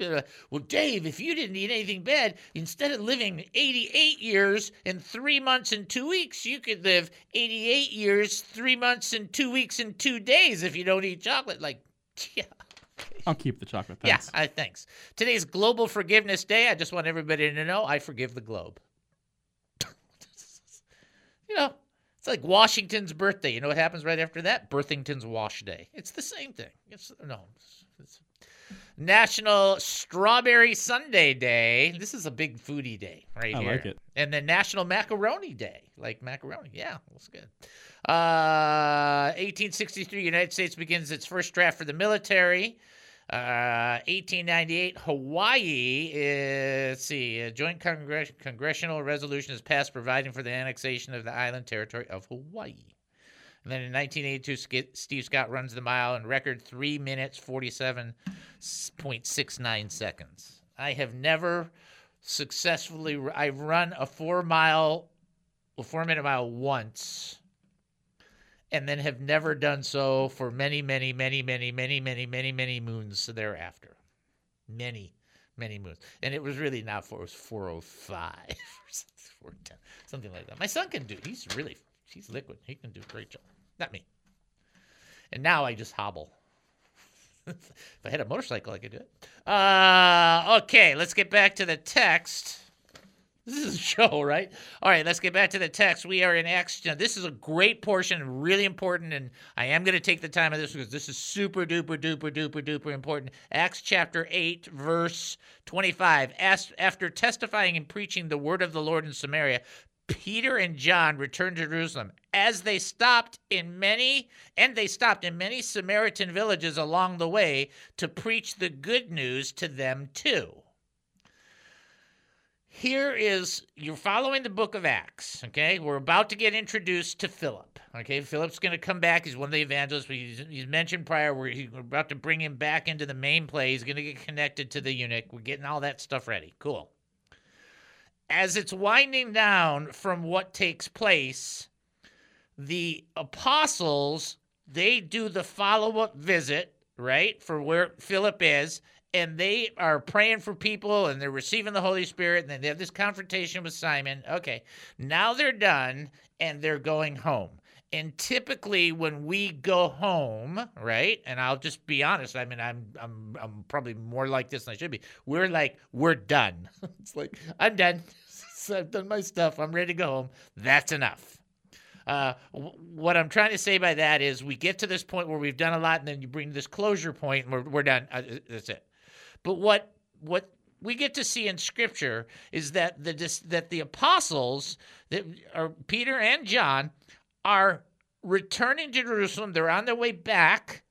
People uh, Well, Dave, if you didn't eat anything bad, instead of living 88 years and three months and two weeks, you could live 88 years, three months and two weeks and two days if you don't eat chocolate. Like, yeah. I'll keep the chocolate. Thanks. Yeah, I thanks. Today's Global Forgiveness Day. I just want everybody to know I forgive the globe. you know, it's like Washington's birthday. You know what happens right after that? Birthington's Wash Day. It's the same thing. It's no. It's, it's National Strawberry Sundae Day. This is a big foodie day right I here. like it. And then National Macaroni Day. Like macaroni. Yeah, that's good. Uh, 1863, United States begins its first draft for the military. Uh, 1898, Hawaii is, let's see, a joint congress- congressional resolution is passed providing for the annexation of the island territory of Hawaii. And then in 1982, Steve Scott runs the mile in record 3 minutes 47.69 seconds. I have never successfully, I've run a four mile, a four minute mile once and then have never done so for many, many, many, many, many, many, many, many moons thereafter. Many, many moons. And it was really not four, it was 405 or 410, something like that. My son can do He's really, he's liquid. He can do a great job. Not me. And now I just hobble. if I had a motorcycle, I could do it. Uh, okay, let's get back to the text. This is a show, right? All right, let's get back to the text. We are in Acts. This is a great portion, really important, and I am going to take the time of this because this is super duper duper duper duper important. Acts chapter 8, verse 25. As, after testifying and preaching the word of the Lord in Samaria, Peter and John returned to Jerusalem. As they stopped in many, and they stopped in many Samaritan villages along the way to preach the good news to them too. Here is you're following the book of acts okay? We're about to get introduced to philip okay? Philip's going to come back. He's one of the evangelists he's, he's mentioned prior We're about to bring him back into the main play. He's going to get connected to the eunuch. We're getting all that stuff ready. Cool as it's winding down from what takes place the apostles they do the follow-up visit right for where philip is and they are praying for people and they're receiving the Holy Spirit and then they have this confrontation with Simon. Okay, now they're done and they're going home. And typically when we go home, right? And I'll just be honest, I mean I'm I'm I'm probably more like this than I should be. We're like we're done. it's like I'm done. So I've done my stuff. I'm ready to go home. That's enough. Uh, what I'm trying to say by that is we get to this point where we've done a lot, and then you bring this closure point, and we're, we're done. Uh, that's it. But what what we get to see in Scripture is that the that the apostles that are Peter and John are returning to Jerusalem. They're on their way back,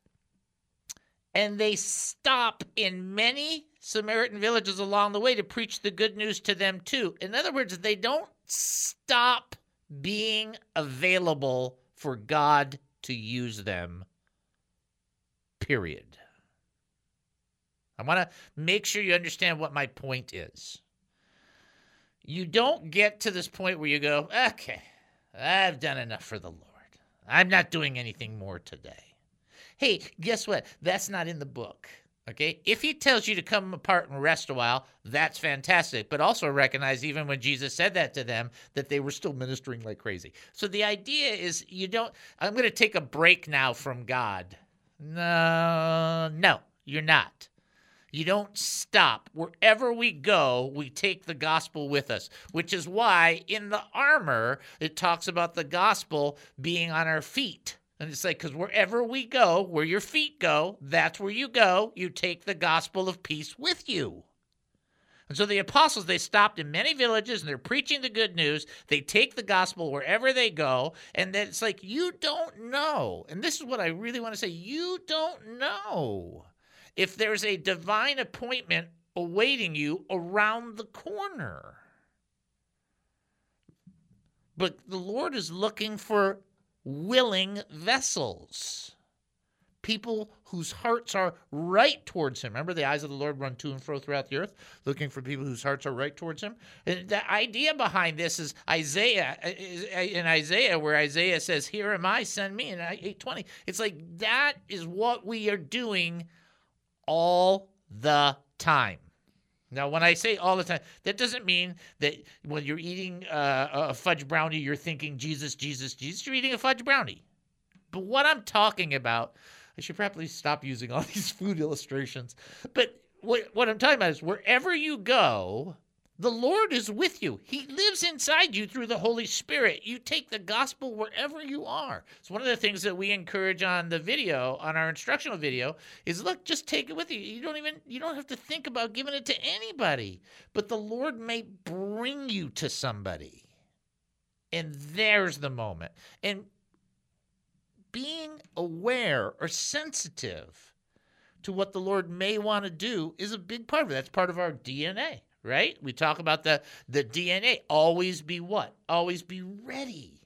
and they stop in many Samaritan villages along the way to preach the good news to them too. In other words, they don't stop being available for God to use them. Period. I want to make sure you understand what my point is. You don't get to this point where you go, okay, I've done enough for the Lord. I'm not doing anything more today. Hey, guess what? That's not in the book. Okay? If he tells you to come apart and rest a while, that's fantastic. But also recognize, even when Jesus said that to them, that they were still ministering like crazy. So the idea is you don't, I'm going to take a break now from God. No, no, you're not. You don't stop. Wherever we go, we take the gospel with us, which is why in the armor, it talks about the gospel being on our feet. And it's like, because wherever we go, where your feet go, that's where you go. You take the gospel of peace with you. And so the apostles, they stopped in many villages and they're preaching the good news. They take the gospel wherever they go. And then it's like, you don't know. And this is what I really want to say you don't know if there's a divine appointment awaiting you around the corner. But the Lord is looking for willing vessels. People whose hearts are right towards him. Remember, the eyes of the Lord run to and fro throughout the earth, looking for people whose hearts are right towards him. And the idea behind this is Isaiah, uh, uh, in Isaiah, where Isaiah says, Here am I, send me, in 820. It's like that is what we are doing all the time. Now, when I say all the time, that doesn't mean that when you're eating uh, a fudge brownie, you're thinking Jesus, Jesus, Jesus. You're eating a fudge brownie. But what I'm talking about, I should probably stop using all these food illustrations. But what, what I'm talking about is wherever you go, the Lord is with you. He lives inside you through the Holy Spirit. You take the gospel wherever you are. It's one of the things that we encourage on the video, on our instructional video, is look, just take it with you. You don't even you don't have to think about giving it to anybody. But the Lord may bring you to somebody. And there's the moment. And being aware or sensitive to what the Lord may want to do is a big part of it. That's part of our DNA, right? We talk about the the DNA. Always be what? Always be ready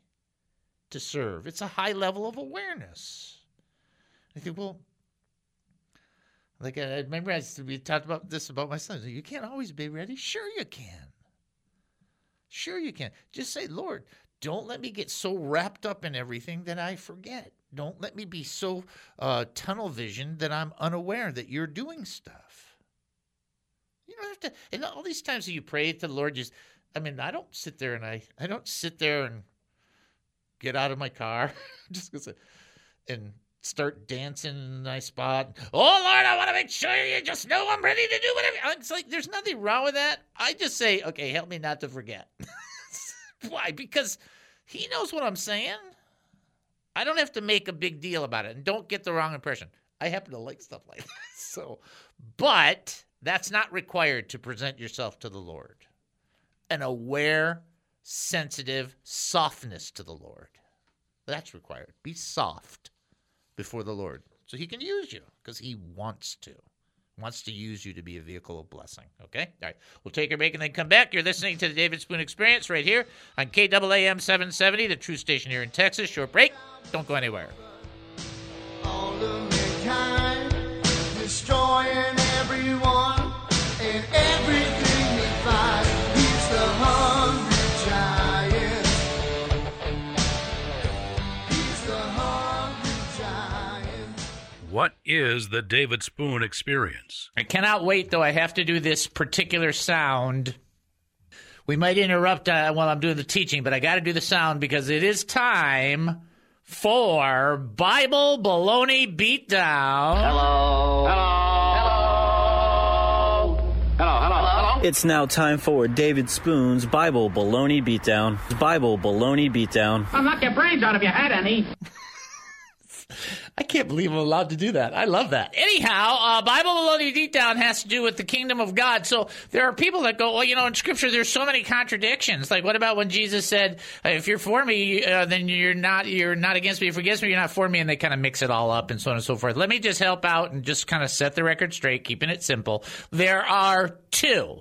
to serve. It's a high level of awareness. I think, well, like I remember I, we talked about this about my son. You can't always be ready. Sure, you can. Sure, you can. Just say, Lord, don't let me get so wrapped up in everything that I forget. Don't let me be so uh, tunnel vision that I'm unaware that you're doing stuff. You don't have to. And all these times that you pray to the Lord, just, I mean, I don't sit there and I, I don't sit there and get out of my car just because, and start dancing in a nice spot. Oh Lord, I want to make sure you just know I'm ready to do whatever. It's like there's nothing wrong with that. I just say, okay, help me not to forget. Why? Because he knows what I'm saying. I don't have to make a big deal about it. And don't get the wrong impression. I happen to like stuff like that. So, but that's not required to present yourself to the Lord. An aware, sensitive softness to the Lord. That's required. Be soft before the Lord so he can use you because he wants to. Wants to use you to be a vehicle of blessing. Okay? All right. We'll take a break and then come back. You're listening to the David Spoon Experience right here on KAAM 770, the true station here in Texas. Short break. Don't go anywhere. What is the David Spoon experience? I cannot wait, though. I have to do this particular sound. We might interrupt uh, while I'm doing the teaching, but I got to do the sound because it is time for Bible Baloney Beatdown. Hello. Hello. Hello. Hello. Hello. It's now time for David Spoon's Bible Baloney Beatdown. Bible Baloney Beatdown. I'll knock your brains out if you had any. I can't believe I'm allowed to do that. I love that. Anyhow, uh, Bible Baloney Beatdown has to do with the kingdom of God. So there are people that go, well, you know, in Scripture there's so many contradictions. Like, what about when Jesus said, "If you're for me, uh, then you're not you're not against me. If you're against me, you're not for me." And they kind of mix it all up and so on and so forth. Let me just help out and just kind of set the record straight, keeping it simple. There are two.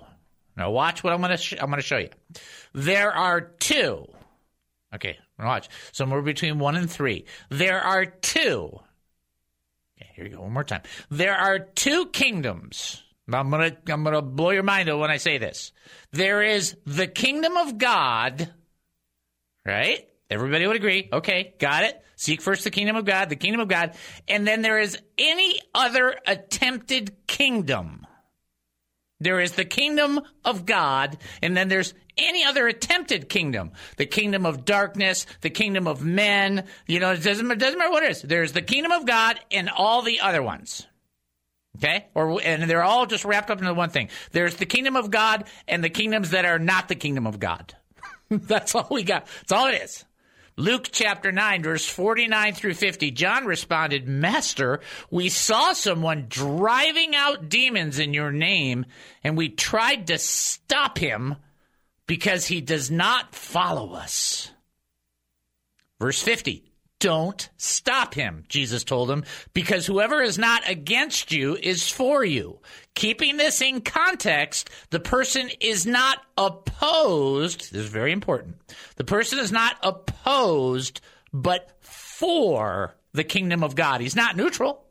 Now watch what I'm gonna sh- I'm gonna show you. There are two. Okay, watch. Somewhere between one and three. There are two. Okay, here you go. One more time. There are two kingdoms. I'm gonna I'm gonna blow your mind when I say this. There is the kingdom of God, right? Everybody would agree. Okay, got it. Seek first the kingdom of God, the kingdom of God, and then there is any other attempted kingdom. There is the kingdom of God, and then there's any other attempted kingdom. The kingdom of darkness, the kingdom of men. You know, it doesn't, it doesn't matter what it is. There's the kingdom of God and all the other ones. Okay? Or and they're all just wrapped up into one thing. There's the kingdom of God and the kingdoms that are not the kingdom of God. That's all we got. That's all it is. Luke chapter 9, verse 49 through 50. John responded, Master, we saw someone driving out demons in your name, and we tried to stop him because he does not follow us. Verse 50. Don't stop him, Jesus told him, because whoever is not against you is for you. Keeping this in context, the person is not opposed. This is very important. The person is not opposed, but for the kingdom of God. He's not neutral.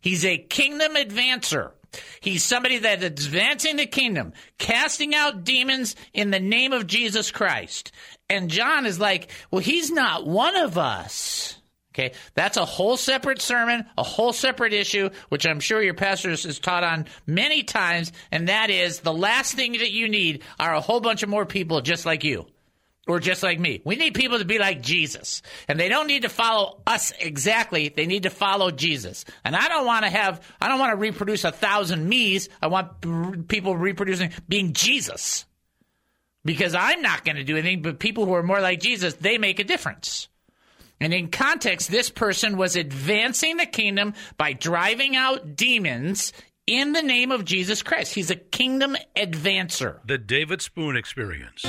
He's a kingdom advancer. He's somebody that advancing the kingdom, casting out demons in the name of Jesus Christ. And John is like, well, he's not one of us. Okay, that's a whole separate sermon, a whole separate issue, which I'm sure your pastor has taught on many times. And that is the last thing that you need are a whole bunch of more people just like you or just like me. We need people to be like Jesus. And they don't need to follow us exactly. They need to follow Jesus. And I don't want to have, I don't want to reproduce a thousand me's. I want people reproducing being Jesus. Because I'm not going to do anything, but people who are more like Jesus, they make a difference. And in context, this person was advancing the kingdom by driving out demons in the name of Jesus Christ. He's a kingdom advancer. The David Spoon Experience.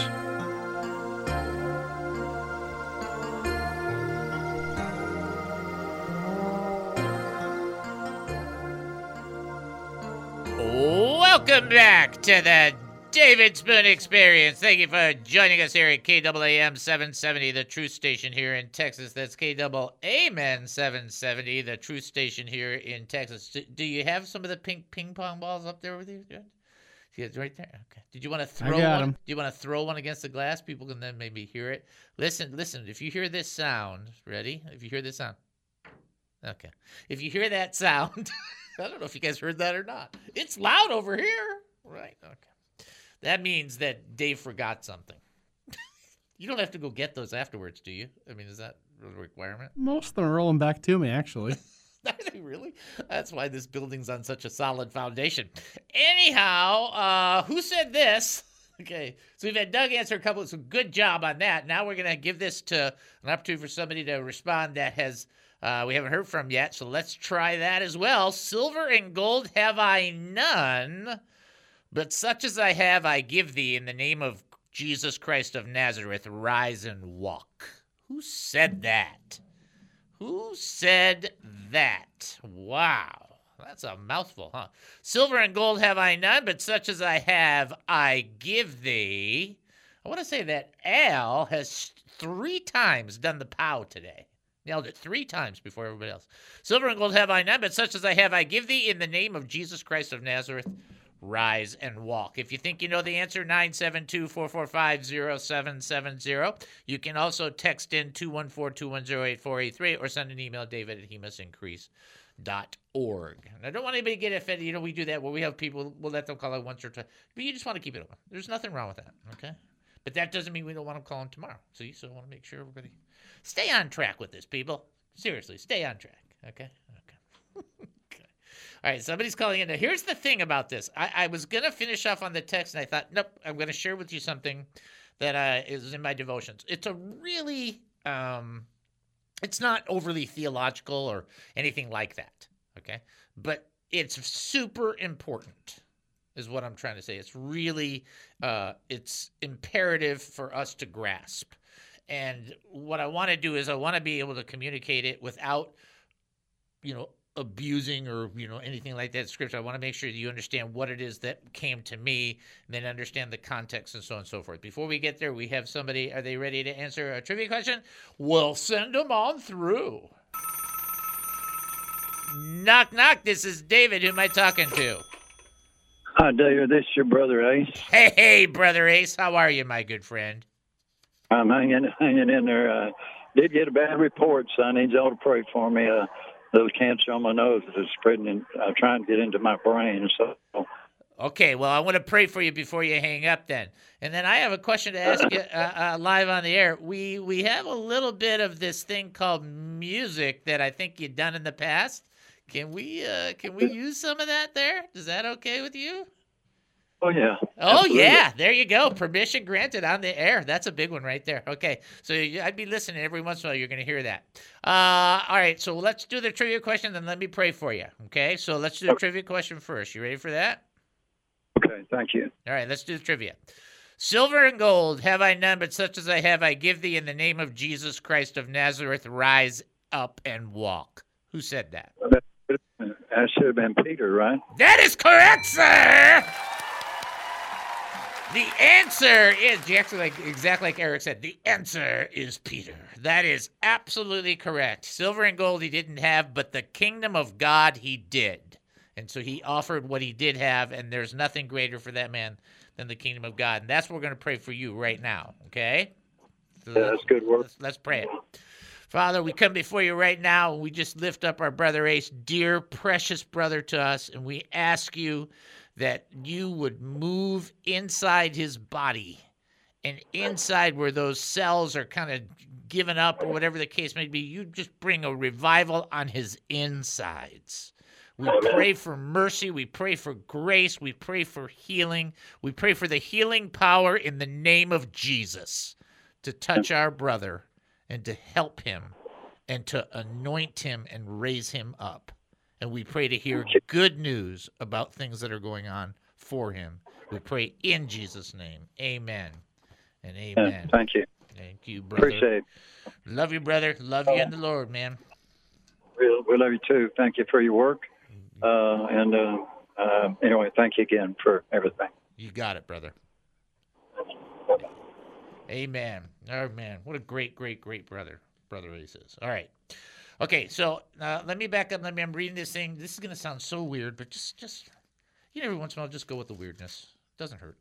Welcome back to the David Spoon Experience. Thank you for joining us here at KAAM 770, the truth station here in Texas. That's KAAM 770, the truth station here in Texas. Do, you have some of the pink ping pong balls up there with you? Yeah, it's right there. Okay. Did you want to throw one? Do you want to throw one against the glass? People can then maybe hear it. Listen, listen. If you hear this sound, ready? If you hear this sound, okay. If you hear that sound, I don't know if you guys heard that or not. It's loud over here, right? Okay. That means that Dave forgot something. you don't have to go get those afterwards, do you? I mean, is that a requirement? Most of them are rolling back to me, actually. Are they really? That's why this building's on such a solid foundation. Anyhow, uh, who said this? Okay, so we've had Doug answer a couple. So good job on that. Now we're gonna give this to an opportunity for somebody to respond that has uh, we haven't heard from yet. So let's try that as well. Silver and gold have I none, but such as I have, I give thee in the name of Jesus Christ of Nazareth. Rise and walk. Who said that? Who said that? Wow. That's a mouthful, huh? Silver and gold have I none, but such as I have, I give thee. I want to say that Al has three times done the pow today. Nailed it three times before everybody else. Silver and gold have I none, but such as I have, I give thee in the name of Jesus Christ of Nazareth. Rise and walk. If you think you know the answer, 972 445 0770. You can also text in 214 210 8483 or send an email, david at hemustincrease.org. And I don't want anybody to get offended. You know, we do that where we have people, we'll let them call it once or twice. But you just want to keep it open. There's nothing wrong with that, okay? But that doesn't mean we don't want to call them tomorrow. So you still want to make sure everybody stay on track with this, people. Seriously, stay on track, okay? All right, somebody's calling in. Now, here's the thing about this. I, I was to finish off on the text, and I thought, nope, I'm to share with you something that uh, is in my devotions. It's a really, um, it's not overly theological or anything like that, okay? But it's super important, is what I'm trying to say. It's really, uh, it's imperative for us to grasp. And what I want to do is I want to be able to communicate it without, you know, abusing or you know anything like that scripture. I want to make sure you understand what it is that came to me, and then understand the context and so on and so forth. Before we get there, we have somebody. Are they ready to answer a trivia question? We'll send them on through. Knock knock. This is David. Who am I talking to? Hi, David. This is your brother Ace. Hey, hey, brother Ace. How are you, my good friend? I'm hanging hanging in there. Uh, did get a bad report, so I need y'all to pray for me. Uh, little cancer on my nose is spreading, and uh, trying to get into my brain. So Okay, well, I want to pray for you before you hang up then. And then I have a question to ask you uh, uh, live on the air. We we have a little bit of this thing called music that I think you've done in the past. Can we uh can we use some of that there? Is that okay with you? Oh yeah. Oh Absolutely. yeah, there you go. Permission granted on the air. That's a big one right there. Okay, so I'd be listening every once in a while. You're going to hear that. Uh, all right, so let's do the trivia question, then let me pray for you. Okay, so let's do the trivia question first. You ready for that? Okay. Thank you. All right, let's do the trivia. Silver and gold have I none, but such as I have, I give thee in the name of Jesus Christ of Nazareth. Rise up and walk. Who said that? That should have been Peter, right? That is correct, sir. The answer is exactly like exactly like Eric said. The answer is Peter. That is absolutely correct. Silver and gold he didn't have, but the kingdom of God he did. And so he offered what he did have, and there's nothing greater for that man than the kingdom of God. And that's what we're going to pray for you right now. Okay? So Yeah, that's good work. Let's, let's pray it. Father, we come before you right now. and We just lift up our brother Ace, dear, precious brother to us, and we ask you that you would move inside his body and inside where those cells are kind of given up or whatever the case may be. You just bring a revival on his insides. We pray for mercy. We pray for grace. We pray for healing. We pray for the healing power in the name of Jesus to touch our brother and to help him and to anoint him and raise him up. And we pray to hear good news about things that are going on for him. We pray in Jesus' name. Amen. And Yeah, amen. thank you. Thank you, brother. Appreciate it. Love you, brother. Love you in the Lord, man. We, we love you too. Thank you for your work. Uh, and uh, uh, anyway, thank you again for everything. You got it, brother. Amen. Oh man, what a great, great, great brother, brother Ace is. All right. Okay, so uh, let me back up. Let me. I'm reading this thing. This is gonna sound so weird, but just, just you know, every once in a while, just go with the weirdness. It doesn't hurt.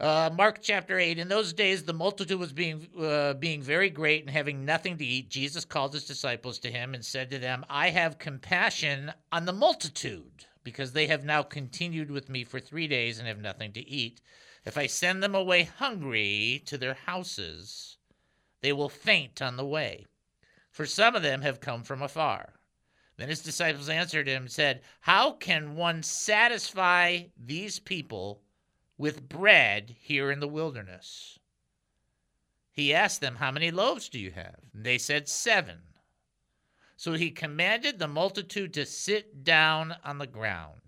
Uh, Mark chapter eight. In those days, the multitude was being uh, being very great and having nothing to eat. Jesus called his disciples to him and said to them, "I have compassion on the multitude, because they have now continued with me for three days and have nothing to eat. If I send them away hungry to their houses, they will faint on the way, for some of them have come from afar." Then his disciples answered him and said, How can one satisfy these people with bread here in the wilderness? He asked them, How many loaves do you have? And they said, Seven. So he commanded the multitude to sit down on the ground.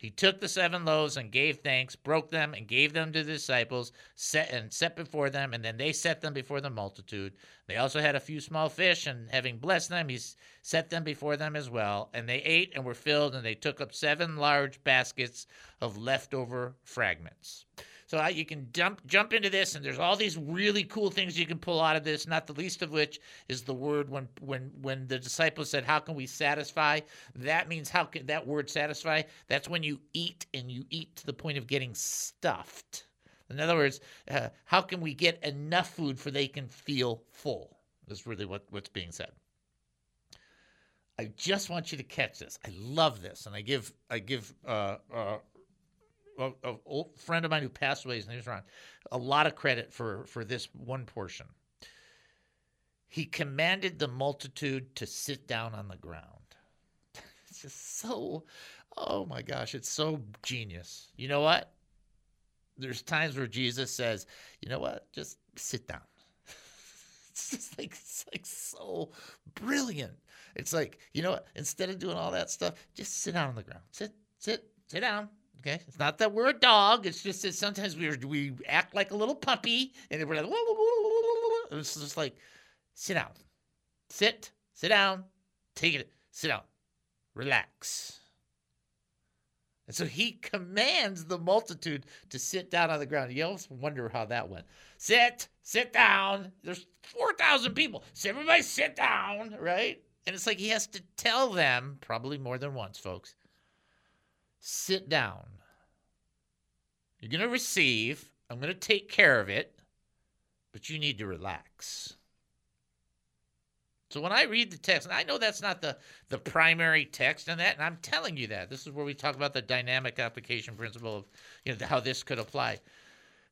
He took the seven loaves and gave thanks, broke them, and gave them to the disciples, set and set before them, and then they set them before the multitude. They also had a few small fish, and having blessed them, he set them before them as well. And they ate and were filled, and they took up seven large baskets of leftover fragments. So you can jump jump into this, and there's all these really cool things you can pull out of this. Not the least of which is the word when when when the disciples said, "How can we satisfy?" That means how can that word satisfy? That's when you eat and you eat to the point of getting stuffed. In other words, uh, how can we get enough food for they can feel full? That's really what, what's being said. I just want you to catch this. I love this, and I give I give uh, uh, a, old friend of mine who passed away, his name's Ron, a lot of credit for for this one portion. He commanded the multitude to sit down on the ground. It's just so, oh my gosh, it's so genius. You know what? There's times where Jesus says, you know what? Just sit down. it's just like it's like so brilliant. It's like, you know what? Instead of doing all that stuff, just sit down on the ground. Sit, sit, sit down. Okay. It's not that we're a dog. It's just that sometimes we we act like a little puppy and we're like, it's just like, sit down, sit, sit down, take it, sit down, relax. And so he commands the multitude to sit down on the ground. You almost wonder how that went. Sit, sit down. There's 4,000 people. So everybody sit down, right? And it's like he has to tell them, probably more than once, folks, sit down. You're going to receive. I'm going to take care of it, but you need to relax. So when I read the text, and I know that's not the, the primary text in that, and I'm telling you that. This is where we talk about the dynamic application principle of you know how this could apply.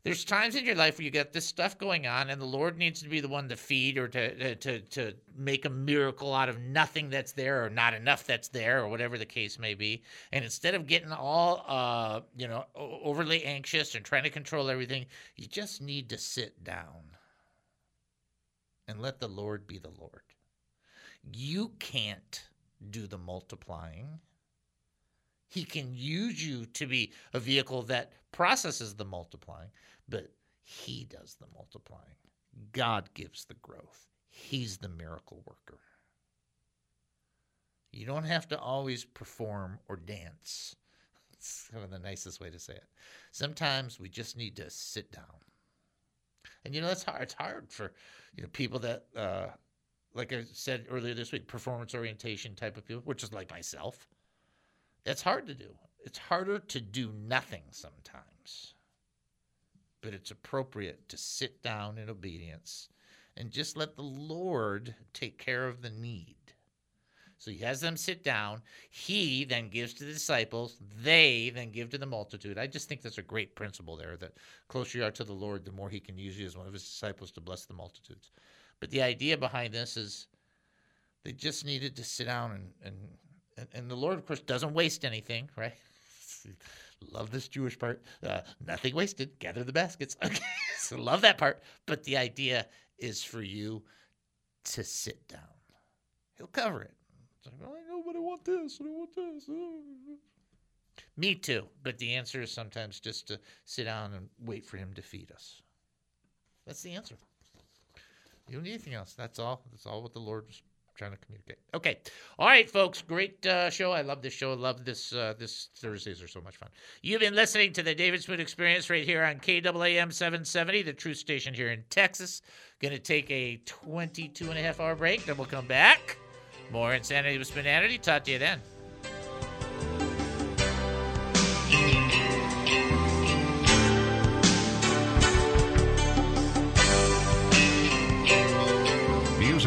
There's times in your life where you got this stuff going on, and the Lord needs to be the one to feed or to to to make a miracle out of nothing that's there or not enough that's there or whatever the case may be. And instead of getting all uh you know overly anxious and trying to control everything, you just need to sit down and let the Lord be the Lord. You can't do the multiplying. He can use you to be a vehicle that processes the multiplying, but He does the multiplying. God gives the growth. He's the miracle worker. You don't have to always perform or dance. It's kind of the nicest way to say it. Sometimes we just need to sit down. And you know that's hard. It's hard for you know people that, uh, like I said earlier this week, performance orientation type of people, which is like myself. That's hard to do. It's harder to do nothing sometimes. But it's appropriate to sit down in obedience and just let the Lord take care of the need. So he has them sit down. He then gives to the disciples. They then give to the multitude. I just think that's a great principle there that closer you are to the Lord, the more he can use you as one of his disciples to bless the multitudes. But the idea behind this is they just needed to sit down and, and and, and the Lord, of course, doesn't waste anything, right? love this Jewish part. Uh, nothing wasted. Gather the baskets. Okay, so love that part. But the idea is for you to sit down. He'll cover it. It's like, oh, I know, but I want this. I want this. Me too. But the answer is sometimes just to sit down and wait for him to feed us. That's the answer. You don't need anything else. That's all. That's all what the Lord was trying to communicate. Okay. All right, folks. Great uh, show. I love this show. Love this. Uh, this Thursdays are so much fun. You've been listening to the David Spoon Experience right here on KAAM 770, the truth station here in Texas. Going to take a 22 and a half hour break. Then we'll come back. More Insanity with Spoonanity. Talk to you then.